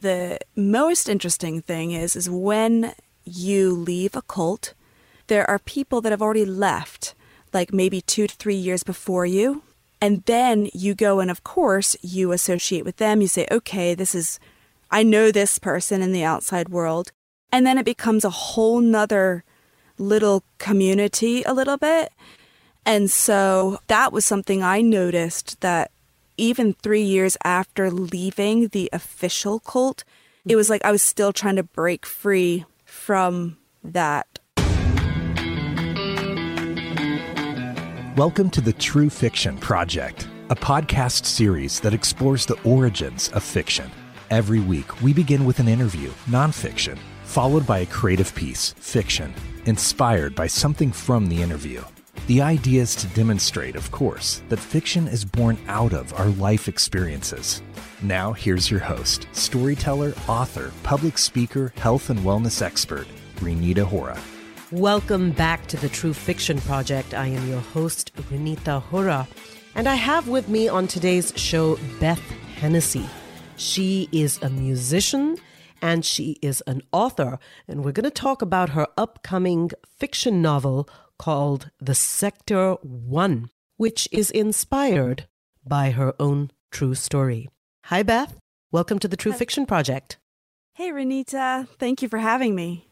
The most interesting thing is, is when you leave a cult, there are people that have already left, like maybe two to three years before you. And then you go and, of course, you associate with them. You say, okay, this is, I know this person in the outside world. And then it becomes a whole nother little community a little bit. And so that was something I noticed that even three years after leaving the official cult, it was like I was still trying to break free from that. Welcome to the True Fiction Project, a podcast series that explores the origins of fiction. Every week, we begin with an interview, nonfiction, followed by a creative piece, fiction, inspired by something from the interview. The idea is to demonstrate, of course, that fiction is born out of our life experiences. Now, here's your host, storyteller, author, public speaker, health and wellness expert, Renita Hora. Welcome back to the True Fiction Project. I am your host, Renita Hora, and I have with me on today's show Beth Hennessy. She is a musician and she is an author, and we're going to talk about her upcoming fiction novel called The Sector One, which is inspired by her own true story. Hi, Beth. Welcome to the True Fiction Project. Hey, Renita. Thank you for having me.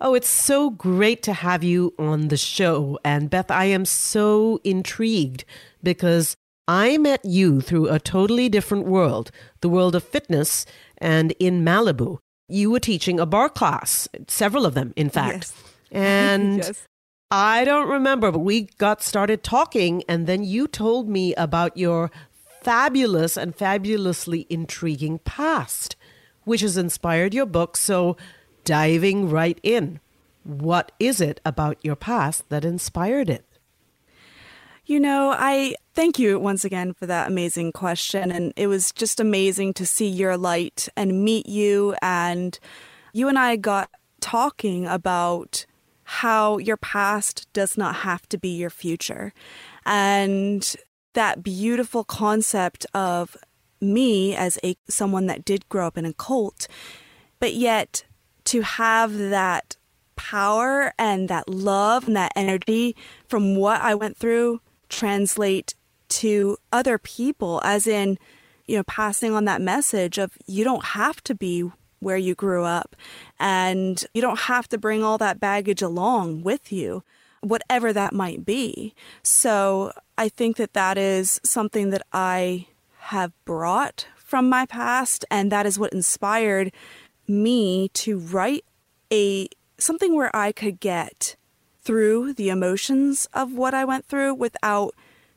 Oh, it's so great to have you on the show. And Beth, I am so intrigued because I met you through a totally different world, the world of fitness, and in Malibu. You were teaching a barre class, several of them, in fact. Yes. And yes. I don't remember, but we got started talking, and then you told me about your fabulous and fabulously intriguing past, which has inspired your book. So, diving right in, what is it about your past that inspired it? You know, I thank you once again for that amazing question. And it was just amazing to see your light and meet you. And you and I got talking about how your past does not have to be your future. And that beautiful concept of me as a someone that did grow up in a cult, but yet to have that power and that love and that energy from what I went through translate to other people, as in, you know, passing on that message of you don't have to be where you grew up and you don't have to bring all that baggage along with you, whatever that might be. So I think that that is something that I have brought from my past, and that is what inspired me to write a something where I could get through the emotions of what I went through without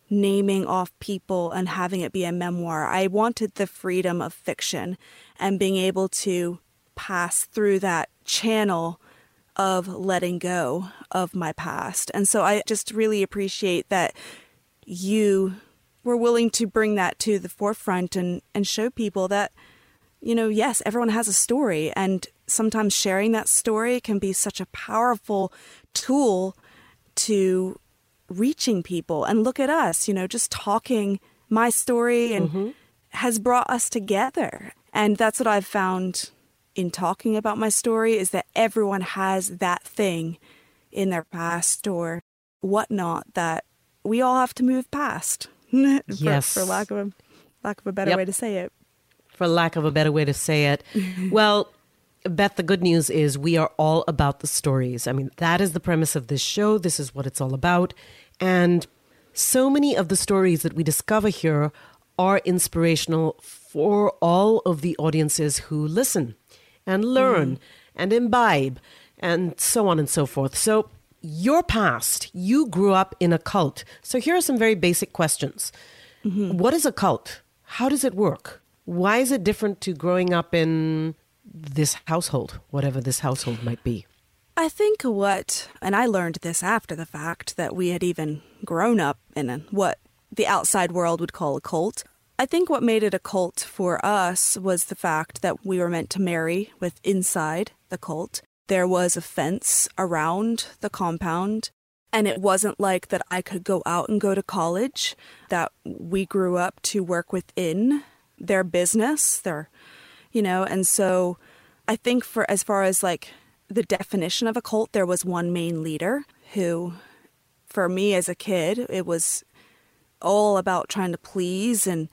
naming off people and having it be a memoir. I wanted the freedom of fiction and being able to pass through that channel of letting go of my past. And so I just really appreciate that you were willing to bring that to the forefront and, and show people that, you know, yes, everyone has a story. And sometimes sharing that story can be such a powerful tool to reaching people. And look at us, you know, just talking my story and mm-hmm. has brought us together. And that's what I've found in talking about my story is that everyone has that thing in their past or whatnot that we all have to move past. for, yes. For lack of a lack of a better yep. way to say it. for lack of a better way to say it. well, Beth, the good news is we are all about the stories. I mean, that is the premise of this show. This is what it's all about. And so many of the stories that we discover here are inspirational for all of the audiences who listen and learn mm. and imbibe and so on and so forth. So, your past, you grew up in a cult. So, here are some very basic questions mm-hmm. What is a cult? How does it work? Why is it different to growing up in this household, whatever this household might be? I think what, and I learned this after the fact that we had even grown up in a, what the outside world would call a cult. I think what made it a cult for us was the fact that we were meant to marry with inside the cult. There was a fence around the compound, and it wasn't like that I could go out and go to college, that we grew up to work within their business, their, you know, and so I think for as far as like the definition of a cult, there was one main leader who, for me as a kid, it was all about trying to please and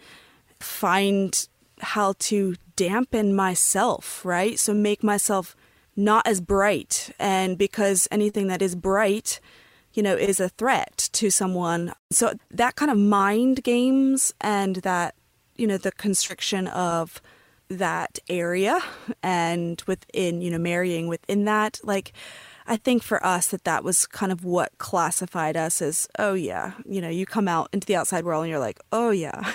find how to dampen myself, right? So make myself not as bright. And because anything that is bright, you know, is a threat to someone. So that kind of mind games and that, you know, the constriction of that area and within, you know, marrying within that, like, I think for us that that was kind of what classified us as, oh yeah, you know, you come out into the outside world and you're like, oh yeah,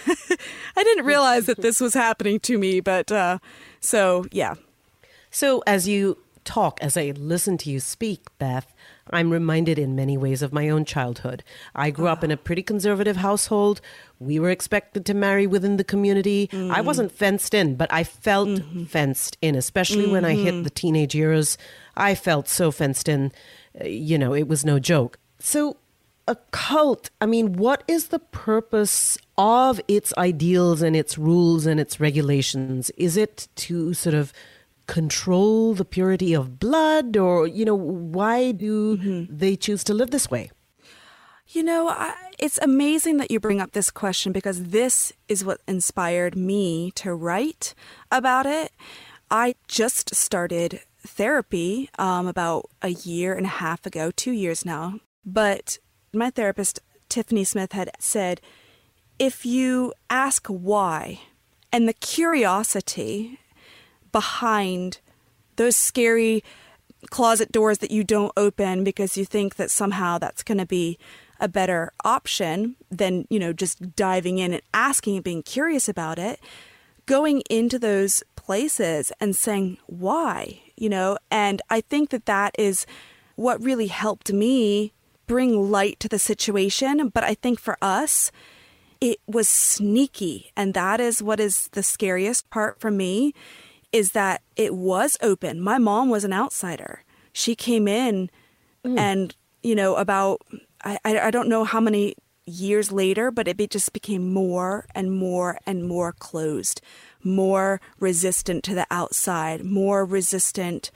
I didn't realize that this was happening to me, but uh, so yeah. So as you talk, as I listen to you speak, Beth, I'm reminded in many ways of my own childhood. I grew up in a pretty conservative household. We were expected to marry within the community. Mm. I wasn't fenced in, but I felt mm-hmm. fenced in, especially mm-hmm. when I hit the teenage years. I felt so fenced in. Uh, you know, it was no joke. So, a cult, I mean, what is the purpose of its ideals and its rules and its regulations? Is it to sort of control the purity of blood or you know why do mm-hmm. they choose to live this way? You know I, it's amazing that you bring up this question because this is what inspired me to write about it. I just started therapy um, about a year and a half ago two years now. But my therapist tiffany smith had said if you ask why and the curiosity behind those scary closet doors that you don't open because you think that somehow that's going to be a better option than, you know, just diving in and asking and being curious about it. Going into those places and saying, why, you know, and I think that that is what really helped me bring light to the situation. But I think for us, it was sneaky. And that is what is the scariest part for me is that it was open. My mom was an outsider. She came in mm. and, you know, about, I, I don't know how many years later, but it just became more and more and more closed, more resistant to the outside, more resistant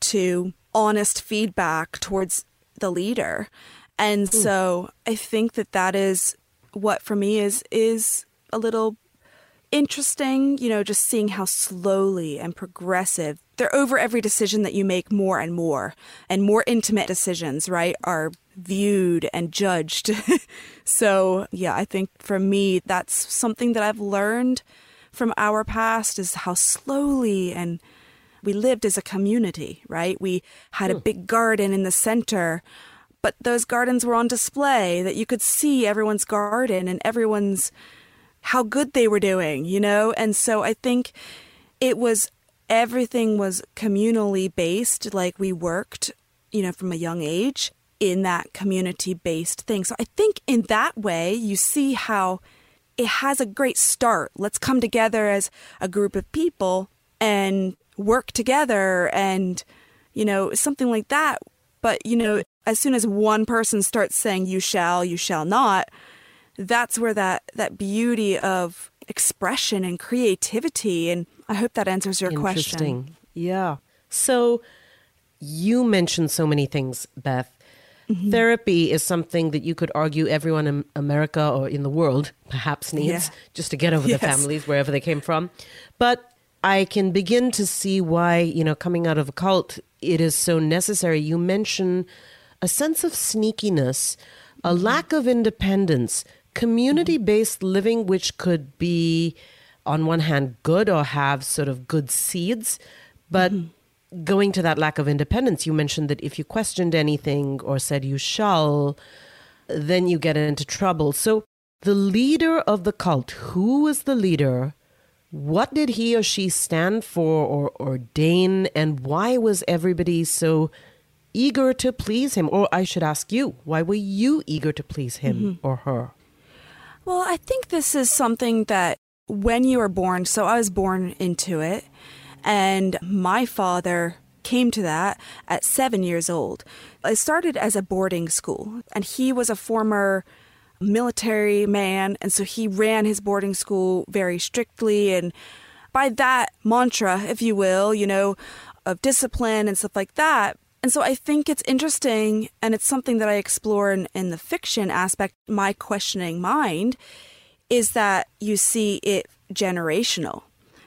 to honest feedback towards the leader. And mm. so I think that that is what for me is is a little interesting, you know, just seeing how slowly and progressive they're over every decision that you make more and more, and more intimate decisions, right, are viewed and judged. so, yeah, I think for me, that's something that I've learned from our past is how slowly and we lived as a community, right? We had a hmm. big garden in the center, but those gardens were on display that you could see everyone's garden and everyone's how good they were doing, you know? And so I think it was everything was communally based, like we worked, you know, from a young age in that community based thing. So I think in that way, you see how it has a great start. Let's come together as a group of people and work together and, you know, something like that. But, you know, as soon as one person starts saying, you shall, you shall not, that's where that that beauty of expression and creativity and I hope that answers your question. Interesting. question. Yeah. So you mentioned so many things, Beth. Mm-hmm. Therapy is something that you could argue everyone in America or in the world perhaps needs yeah. just to get over yes. their families wherever they came from. But I can begin to see why, you know, coming out of a cult, it is so necessary. You mention a sense of sneakiness, a mm-hmm. lack of independence, community based living, which could be, on one hand, good or have sort of good seeds, but mm-hmm. going to that lack of independence, you mentioned that if you questioned anything or said you shall, then you get into trouble. So, the leader of the cult, who was the leader? What did he or she stand for or ordain? And why was everybody so eager to please him? Or I should ask you, why were you eager to please him mm-hmm. or her? Well, I think this is something that when you were born, so I was born into it, and my father came to that at seven years old. It started as a boarding school, and he was a former military man, and so he ran his boarding school very strictly. And by that mantra, if you will, you know, of discipline and stuff like that. And so I think it's interesting, and it's something that I explore in, in the fiction aspect, my questioning mind, is that you see it generational.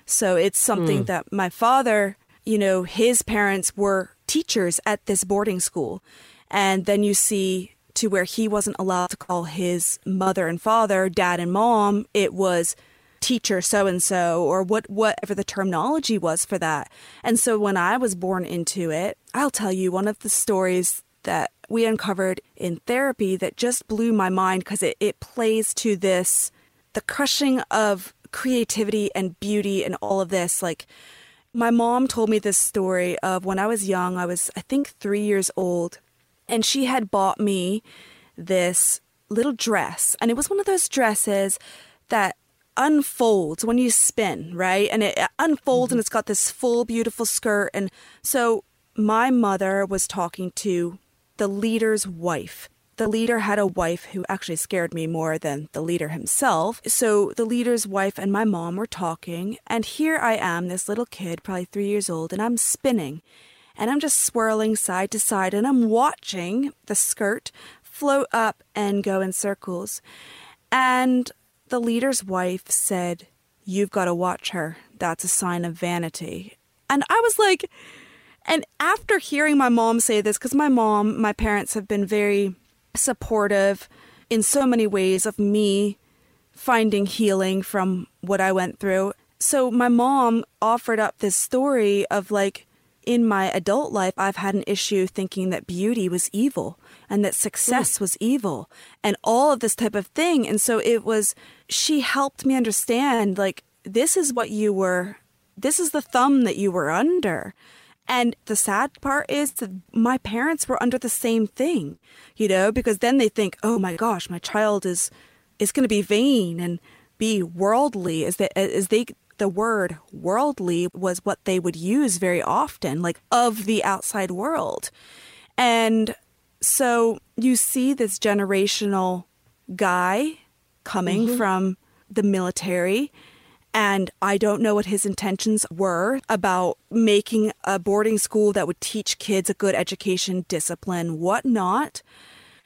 So it's something mm. that my father, you know, his parents were teachers at this boarding school. And then you see to where he wasn't allowed to call his mother and father dad and mom. It was teacher so and so or what whatever the terminology was for that. And so when I was born into it, I'll tell you one of the stories that we uncovered in therapy that just blew my mind because it, it plays to this the crushing of creativity and beauty and all of this like my mom told me this story of when I was young, I was, I think, three years old, and she had bought me this little dress. And it was one of those dresses unfolds when you spin, right? And it unfolds mm-hmm. and it's got this full, beautiful skirt. And so my mother was talking to the leader's wife. The leader had a wife who actually scared me more than the leader himself. So the leader's wife and my mom were talking, and here I am, this little kid, probably three years old, and I'm spinning and I'm just swirling side to side and I'm watching the skirt float up and go in circles. And the leader's wife said, You've got to watch her. That's a sign of vanity. And I was like, and after hearing my mom say this, because my mom, my parents have been very supportive in so many ways of me finding healing from what I went through. So my mom offered up this story of like, in my adult life, I've had an issue thinking that beauty was evil and that success mm. was evil and all of this type of thing. And so it was, she helped me understand like, this is what you were, this is the thumb that you were under. And the sad part is that my parents were under the same thing, you know, because then they think, oh my gosh, my child is is going to be vain and be worldly Is they as they the word worldly was what they would use very often, like of the outside world. And so you see this generational guy coming mm-hmm. from the military. And I don't know what his intentions were about making a boarding school that would teach kids a good education, discipline, whatnot.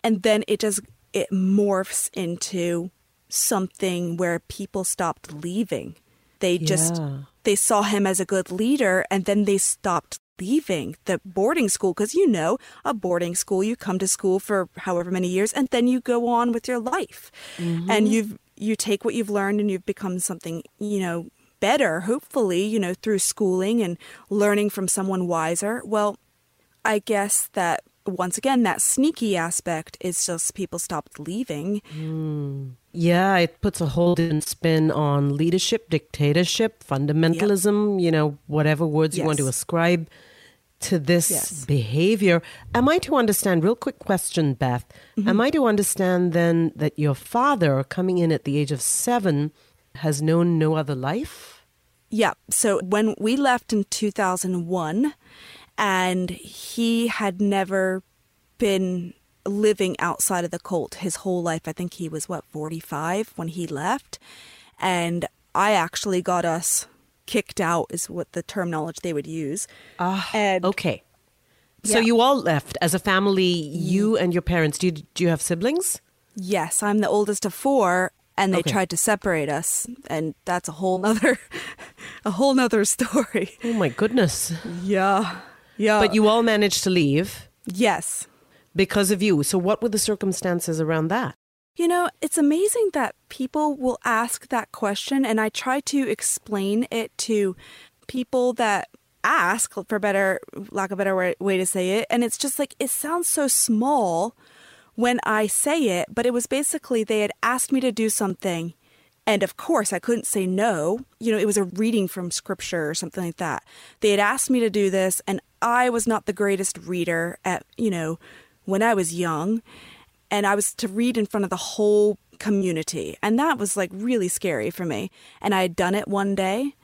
And then it just it morphs into something where people stopped leaving they just yeah. they saw him as a good leader and then they stopped leaving the boarding school because you know a boarding school you come to school for however many years and then you go on with your life mm-hmm. and you've you take what you've learned and you've become something you know better hopefully you know through schooling and learning from someone wiser well i guess that once again that sneaky aspect is just people stopped leaving mm. Yeah, it puts a whole different spin on leadership, dictatorship, fundamentalism, yep. you know, whatever words yes. you want to ascribe to this yes. behavior. Am I to understand, real quick question, Beth, mm-hmm. am I to understand then that your father, coming in at the age of seven, has known no other life? Yeah. So when we left in 2001, and he had never been living outside of the cult his whole life. I think he was, what, 45 when he left. And I actually got us kicked out, is what the terminology they would use. Ah, uh, okay. So Yeah. you all left as a family, you and your parents. Do you, do you have siblings? Yes, I'm the oldest of four, and they Okay. tried to separate us, and that's a whole nother, a whole nother story. Oh my goodness. Yeah, yeah. But you all managed to leave yes. because of you. So what were the circumstances around that? You know, it's amazing that people will ask that question, and I try to explain it to people that ask, for better lack of better way, to say it. And it's just like it sounds so small when I say it, but it was basically they had asked me to do something, and of course I couldn't say no. You know, it was a reading from scripture or something like that. They had asked me to do this, and I was not the greatest reader at you know when I was young and I was to read in front of the whole community. And that was like really scary for me. And I had done it one day,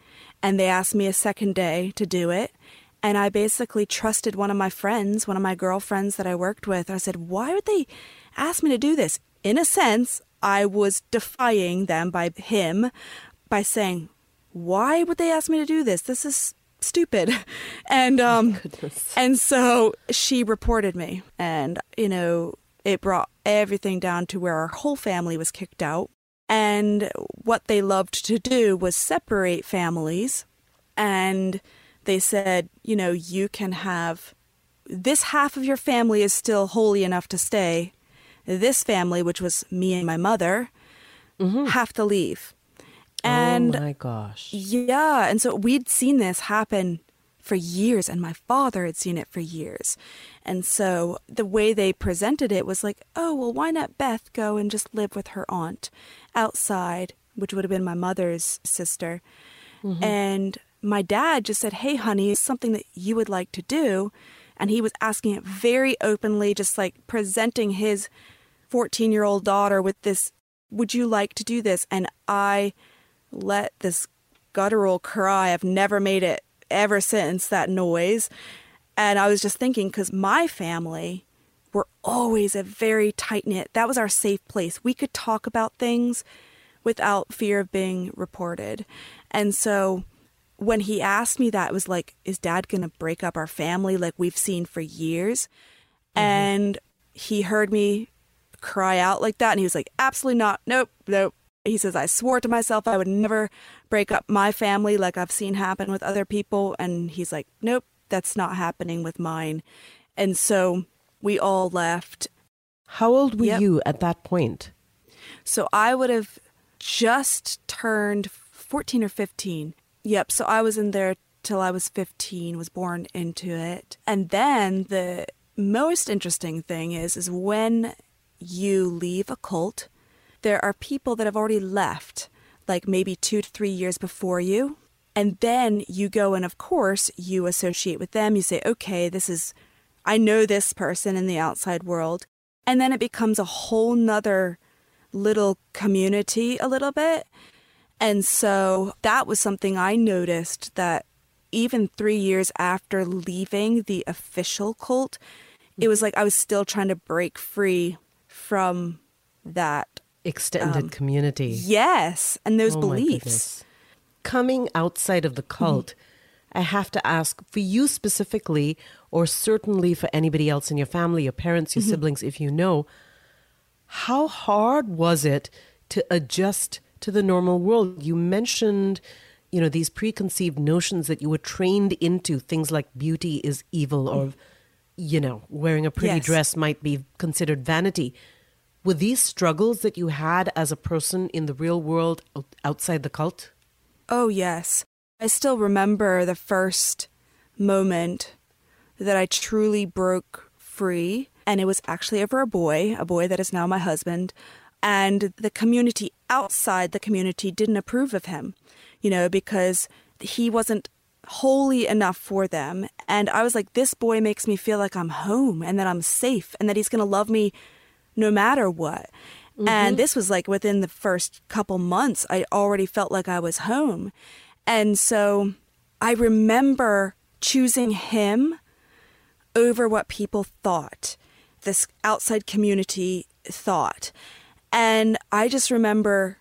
and they asked me a second day to do it. And I basically trusted one of my friends, one of my girlfriends that I worked with. I said, Why would they ask me to do this? In a sense, I was defying them by him by saying, Why would they ask me to do this? This is stupid. And um and so she reported me and you know it brought everything down to where our whole family was kicked out. And what they loved to do was separate families. And they said, you know, you can have this half of your family is still holy enough to stay. This family, which was me and my mother, mm-hmm. have to leave. Oh and oh my gosh. yeah, and so we'd seen this happen for years, and my father had seen it for years. And so the way they presented it was like, oh, well, why not Beth go and just live with her aunt outside, which would have been my mother's sister? Mm-hmm. And my dad just said, hey, honey, is something that you would like to do? And he was asking it very openly, just like presenting his 14 year old daughter with this, would you like to do this? And I let this guttural cry. I've never made it ever since that noise. And I was just thinking, because my family were always a very tight knit, that was our safe place. We could talk about things without fear of being reported. And so when he asked me that, it was like, is dad going to break up our family like we've seen for years? Mm-hmm. And he heard me cry out like that. And he was like, absolutely not. Nope, nope. He says, I swore to myself I would never break up my family like I've seen happen with other people. And he's like, nope, that's not happening with mine. And so we all left. How old were Yep. you at that point? So I would have just turned 14 or 15. Yep. So I was in there till I was 15, was born into it. And then the most interesting thing is, is when you leave a cult, there are people that have already left, like maybe two to three years before you. And then you go and, of course, you associate with them. You say, okay, this is, I know this person in the outside world. And then it becomes a whole nother little community a little bit. And so that was something I noticed that even three years after leaving the official cult, it was mm-hmm. like I was still trying to break free from that. Extended um, community. Yes. And those Oh beliefs. Coming outside of the mm-hmm. cult, I have to ask for you specifically, or certainly for anybody else in your family, your parents, your mm-hmm. siblings, if you know, how hard was it to adjust to the normal world? You mentioned, you know, these preconceived notions that you were trained into, things like beauty is evil or, mm-hmm. you know, wearing a pretty Yes. dress might be considered vanity. Were these struggles that you had as a person in the real world outside the cult? Oh, yes. I still remember the first moment that I truly broke free. And it was actually over a boy, a boy that is now my husband. And the community outside the community didn't approve of him, you know, because he wasn't holy enough for them. And I was like, this boy makes me feel like I'm home and that I'm safe and that he's going to love me no matter what. And mm-hmm. this was like within the first couple months, I already felt like I was home. And so I remember choosing him over what people thought, this outside community thought. And I just remember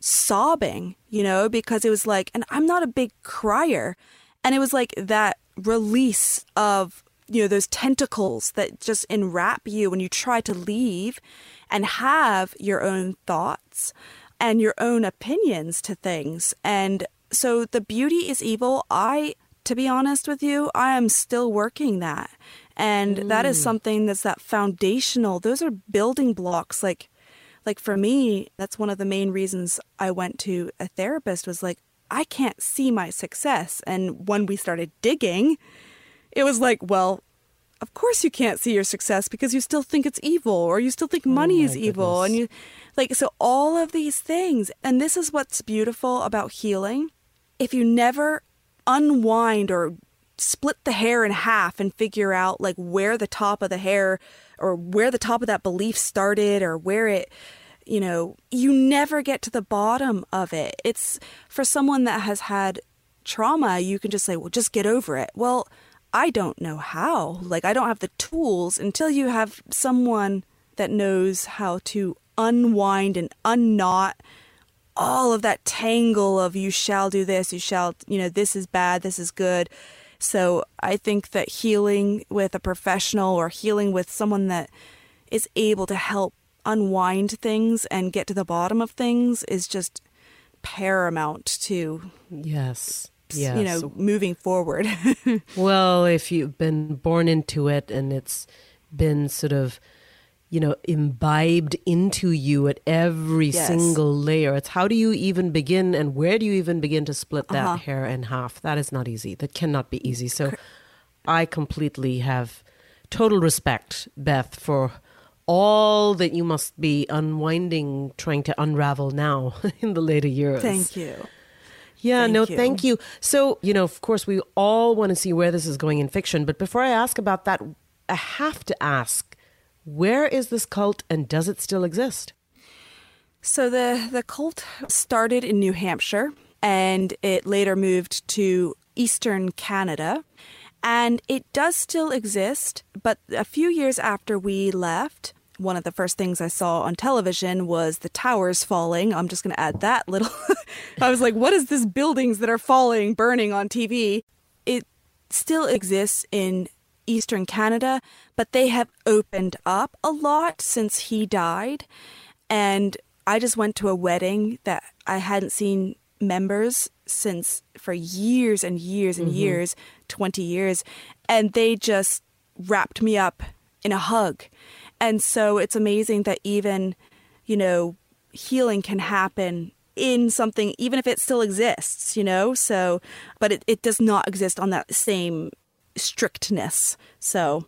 sobbing, you know, because it was like, and I'm not a big crier. And it was like that release of you know, those tentacles that just enwrap you when you try to leave and have your own thoughts and your own opinions to things. And so the beauty is evil. I, to be honest with you, I am still working that. And mm. that is mm. something that's that foundational, those are building blocks. Like, like for me, that's one of the main reasons I went to a therapist was like, I can't see my success. And when we started digging, it was like, well, of course you can't see your success because you still think it's evil or you still think oh money oh is evil and you like so all of these things. And this is what's beautiful about healing. If you never unwind or split the hair in half and figure out like where the top of the hair or where the top of that belief started or where it you know you never get to the bottom of it. It's for someone that has had trauma you can just say well just get over it. Well I don't know how. Like, I don't have the tools until you have someone that knows how to unwind and unknot all of that tangle of you shall do this, you shall, you know, this is bad, this is good. So I think that healing with a professional or healing with someone that is able to help unwind things and get to the bottom of things is just paramount to yes yes. you know, moving forward. well, if you've been born into it and it's been sort of, you know, imbibed into you at every yes. single layer, it's how do you even begin and where do you even begin to split that uh-huh. hair in half? That is not easy. That cannot be easy. So I completely have total respect, Beth, for all that you must be unwinding, trying to unravel now in the later years. Thank you. Yeah, thank no, you. thank you. So, you know, of course, we all want to see where this is going in fiction. But before I ask about that, I have to ask where is this cult and does it still exist? So, the, the cult started in New Hampshire and it later moved to Eastern Canada. And it does still exist, but a few years after we left, one of the first things I saw on television was the towers falling. I'm just going to add that little. I was like, what is this buildings that are falling, burning on TV? It still exists in Eastern Canada, but they have opened up a lot since he died. And I just went to a wedding that I hadn't seen members since for years and years and mm-hmm. years 20 years. And they just wrapped me up in a hug and so it's amazing that even, you know, healing can happen in something, even if it still exists, you know? So, but it, it does not exist on that same strictness. So,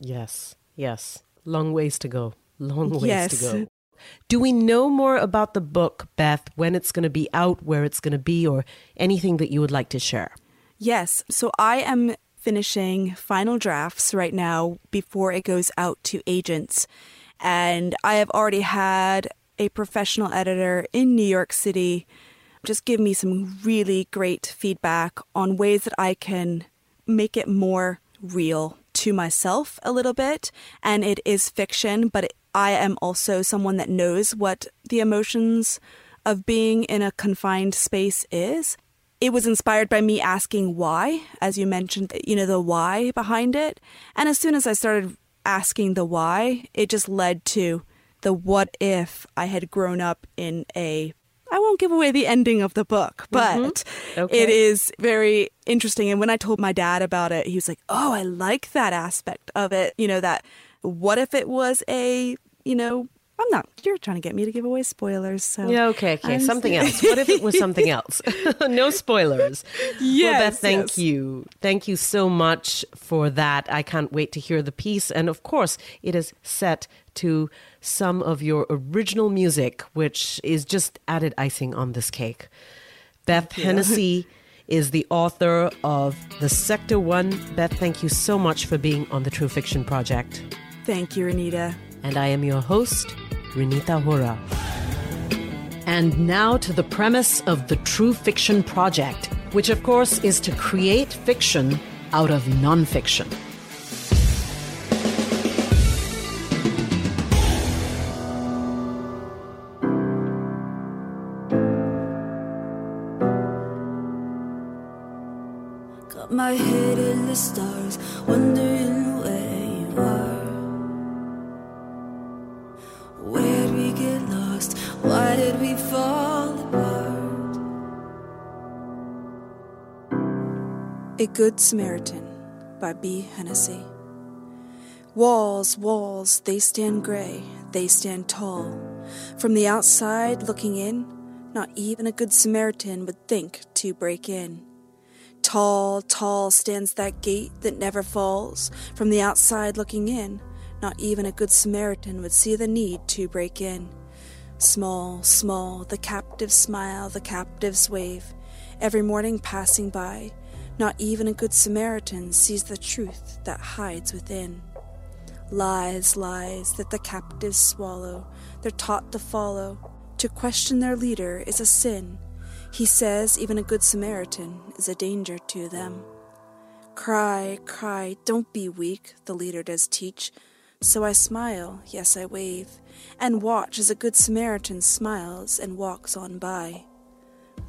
yes, yes. Long ways to go. Long ways yes. to go. Do we know more about the book, Beth, when it's going to be out, where it's going to be, or anything that you would like to share? Yes. So I am finishing final drafts right now before it goes out to agents. And I have already had a professional editor in New York City just give me some really great feedback on ways that I can make it more real to myself a little bit. And it is fiction, but I am also someone that knows what the emotions of being in a confined space is it was inspired by me asking why, as you mentioned, you know, the why behind it. And as soon as I started asking the why, it just led to the what if I had grown up in a I won't give away the ending of the book, mm-hmm. but mm-hmm. okay. it is very interesting. And when I told my dad about it, he was like, Oh, I like that aspect of it. You know, that what if it was a, you know, I'm not. You're trying to get me to give away spoilers. So yeah, okay, okay. I'm something else. What if it was something else? no spoilers. Yes. Well, Beth, thank yes. you. Thank you so much for that. I can't wait to hear the piece, and of course, it is set to some of your original music, which is just added icing on this cake. Beth Hennessy is the author of The Sector One. Beth, thank you so much for being on the True Fiction Project. Thank you, Anita. And I am your host, Renita Hora. And now to the premise of the True Fiction Project, which of course is to create fiction out of nonfiction. my high headed the stars, wondering where you are. A Good Samaritan by B. Hennessy. Walls, walls, they stand gray, they stand tall. From the outside looking in, not even a good Samaritan would think to break in. Tall, tall stands that gate that never falls. From the outside looking in, not even a good Samaritan would see the need to break in. Small, small, the captives smile, the captives wave. Every morning passing by, not even a good Samaritan sees the truth that hides within. Lies, lies that the captives swallow, they're taught to follow. To question their leader is a sin. He says even a good Samaritan is a danger to them. Cry, cry, don't be weak, the leader does teach. So I smile, yes, I wave, and watch as a good Samaritan smiles and walks on by.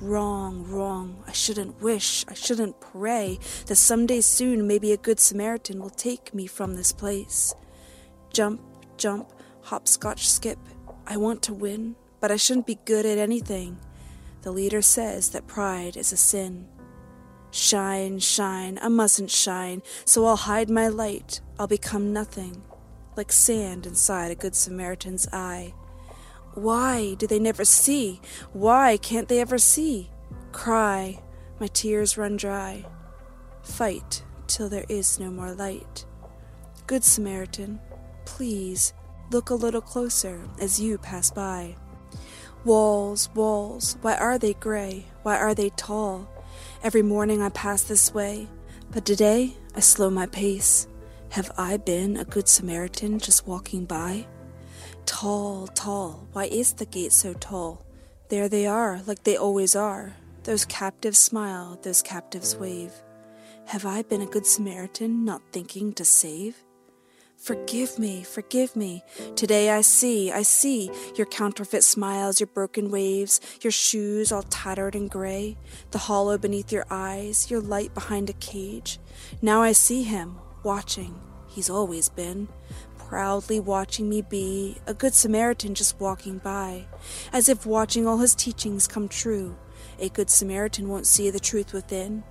Wrong, wrong, I shouldn't wish, I shouldn't pray that someday soon maybe a good Samaritan will take me from this place. Jump, jump, hopscotch, skip. I want to win, but I shouldn't be good at anything. The leader says that pride is a sin. Shine, shine, I mustn't shine, so I'll hide my light. I'll become nothing, like sand inside a good Samaritan's eye. Why do they never see? Why can't they ever see? Cry, my tears run dry. Fight till there is no more light. Good Samaritan, please look a little closer as you pass by. Walls, walls, why are they gray? Why are they tall? Every morning I pass this way, but today I slow my pace. Have I been a good Samaritan just walking by? Tall, tall, why is the gate so tall? There they are, like they always are. Those captives smile, those captives wave. Have I been a good Samaritan, not thinking to save? Forgive me, forgive me. Today I see, I see your counterfeit smiles, your broken waves, your shoes all tattered and gray, the hollow beneath your eyes, your light behind a cage. Now I see him, watching. He's always been, proudly watching me be a good Samaritan just walking by, as if watching all his teachings come true. A good Samaritan won't see the truth within.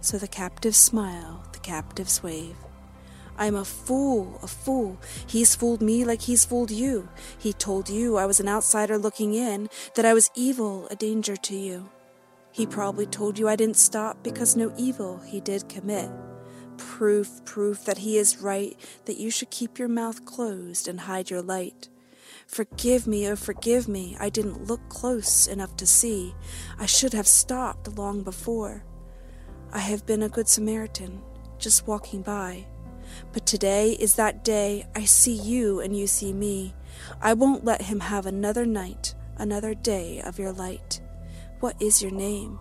So the captives smile, the captives wave. I'm a fool, a fool. He's fooled me like he's fooled you. He told you I was an outsider looking in, that I was evil, a danger to you. He probably told you I didn't stop because no evil he did commit. Proof, proof that he is right, that you should keep your mouth closed and hide your light. Forgive me, oh, forgive me, I didn't look close enough to see. I should have stopped long before. I have been a good Samaritan, just walking by. But today is that day I see you and you see me. I won't let him have another night, another day of your light. What is your name?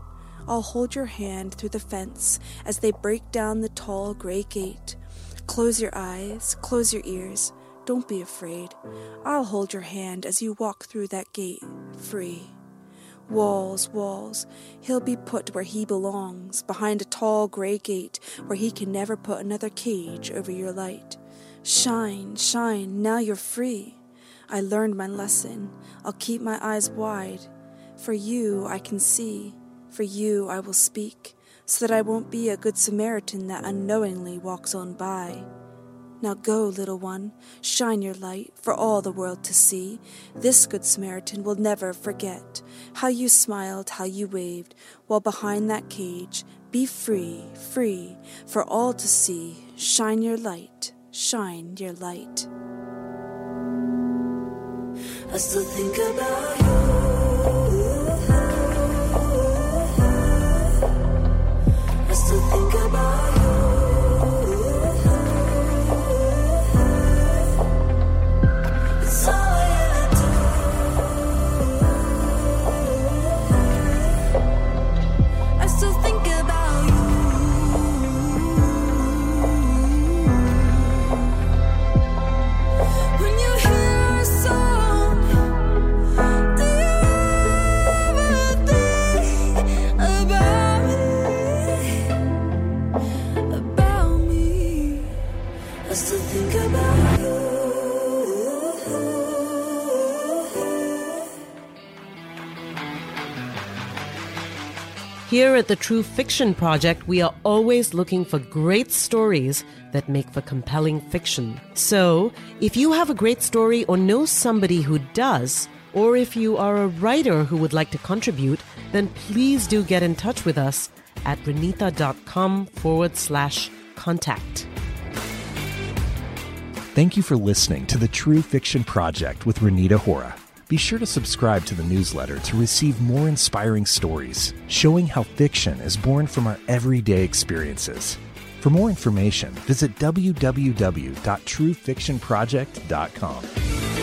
I'll hold your hand through the fence as they break down the tall gray gate. Close your eyes, close your ears. Don't be afraid. I'll hold your hand as you walk through that gate, free. Walls, walls, he'll be put where he belongs, behind a tall gray gate where he can never put another cage over your light. Shine, shine, now you're free. I learned my lesson. I'll keep my eyes wide. For you I can see, for you I will speak, so that I won't be a good Samaritan that unknowingly walks on by. Now go, little one, shine your light for all the world to see. This good Samaritan will never forget how you smiled, how you waved, while behind that cage. Be free, free, for all to see. Shine your light, shine your light. I still think about you. Think Here at the True Fiction Project, we are always looking for great stories that make for compelling fiction. So, if you have a great story or know somebody who does, or if you are a writer who would like to contribute, then please do get in touch with us at renita.com forward slash contact. Thank you for listening to the True Fiction Project with Renita Hora. Be sure to subscribe to the newsletter to receive more inspiring stories showing how fiction is born from our everyday experiences. For more information, visit www.truefictionproject.com.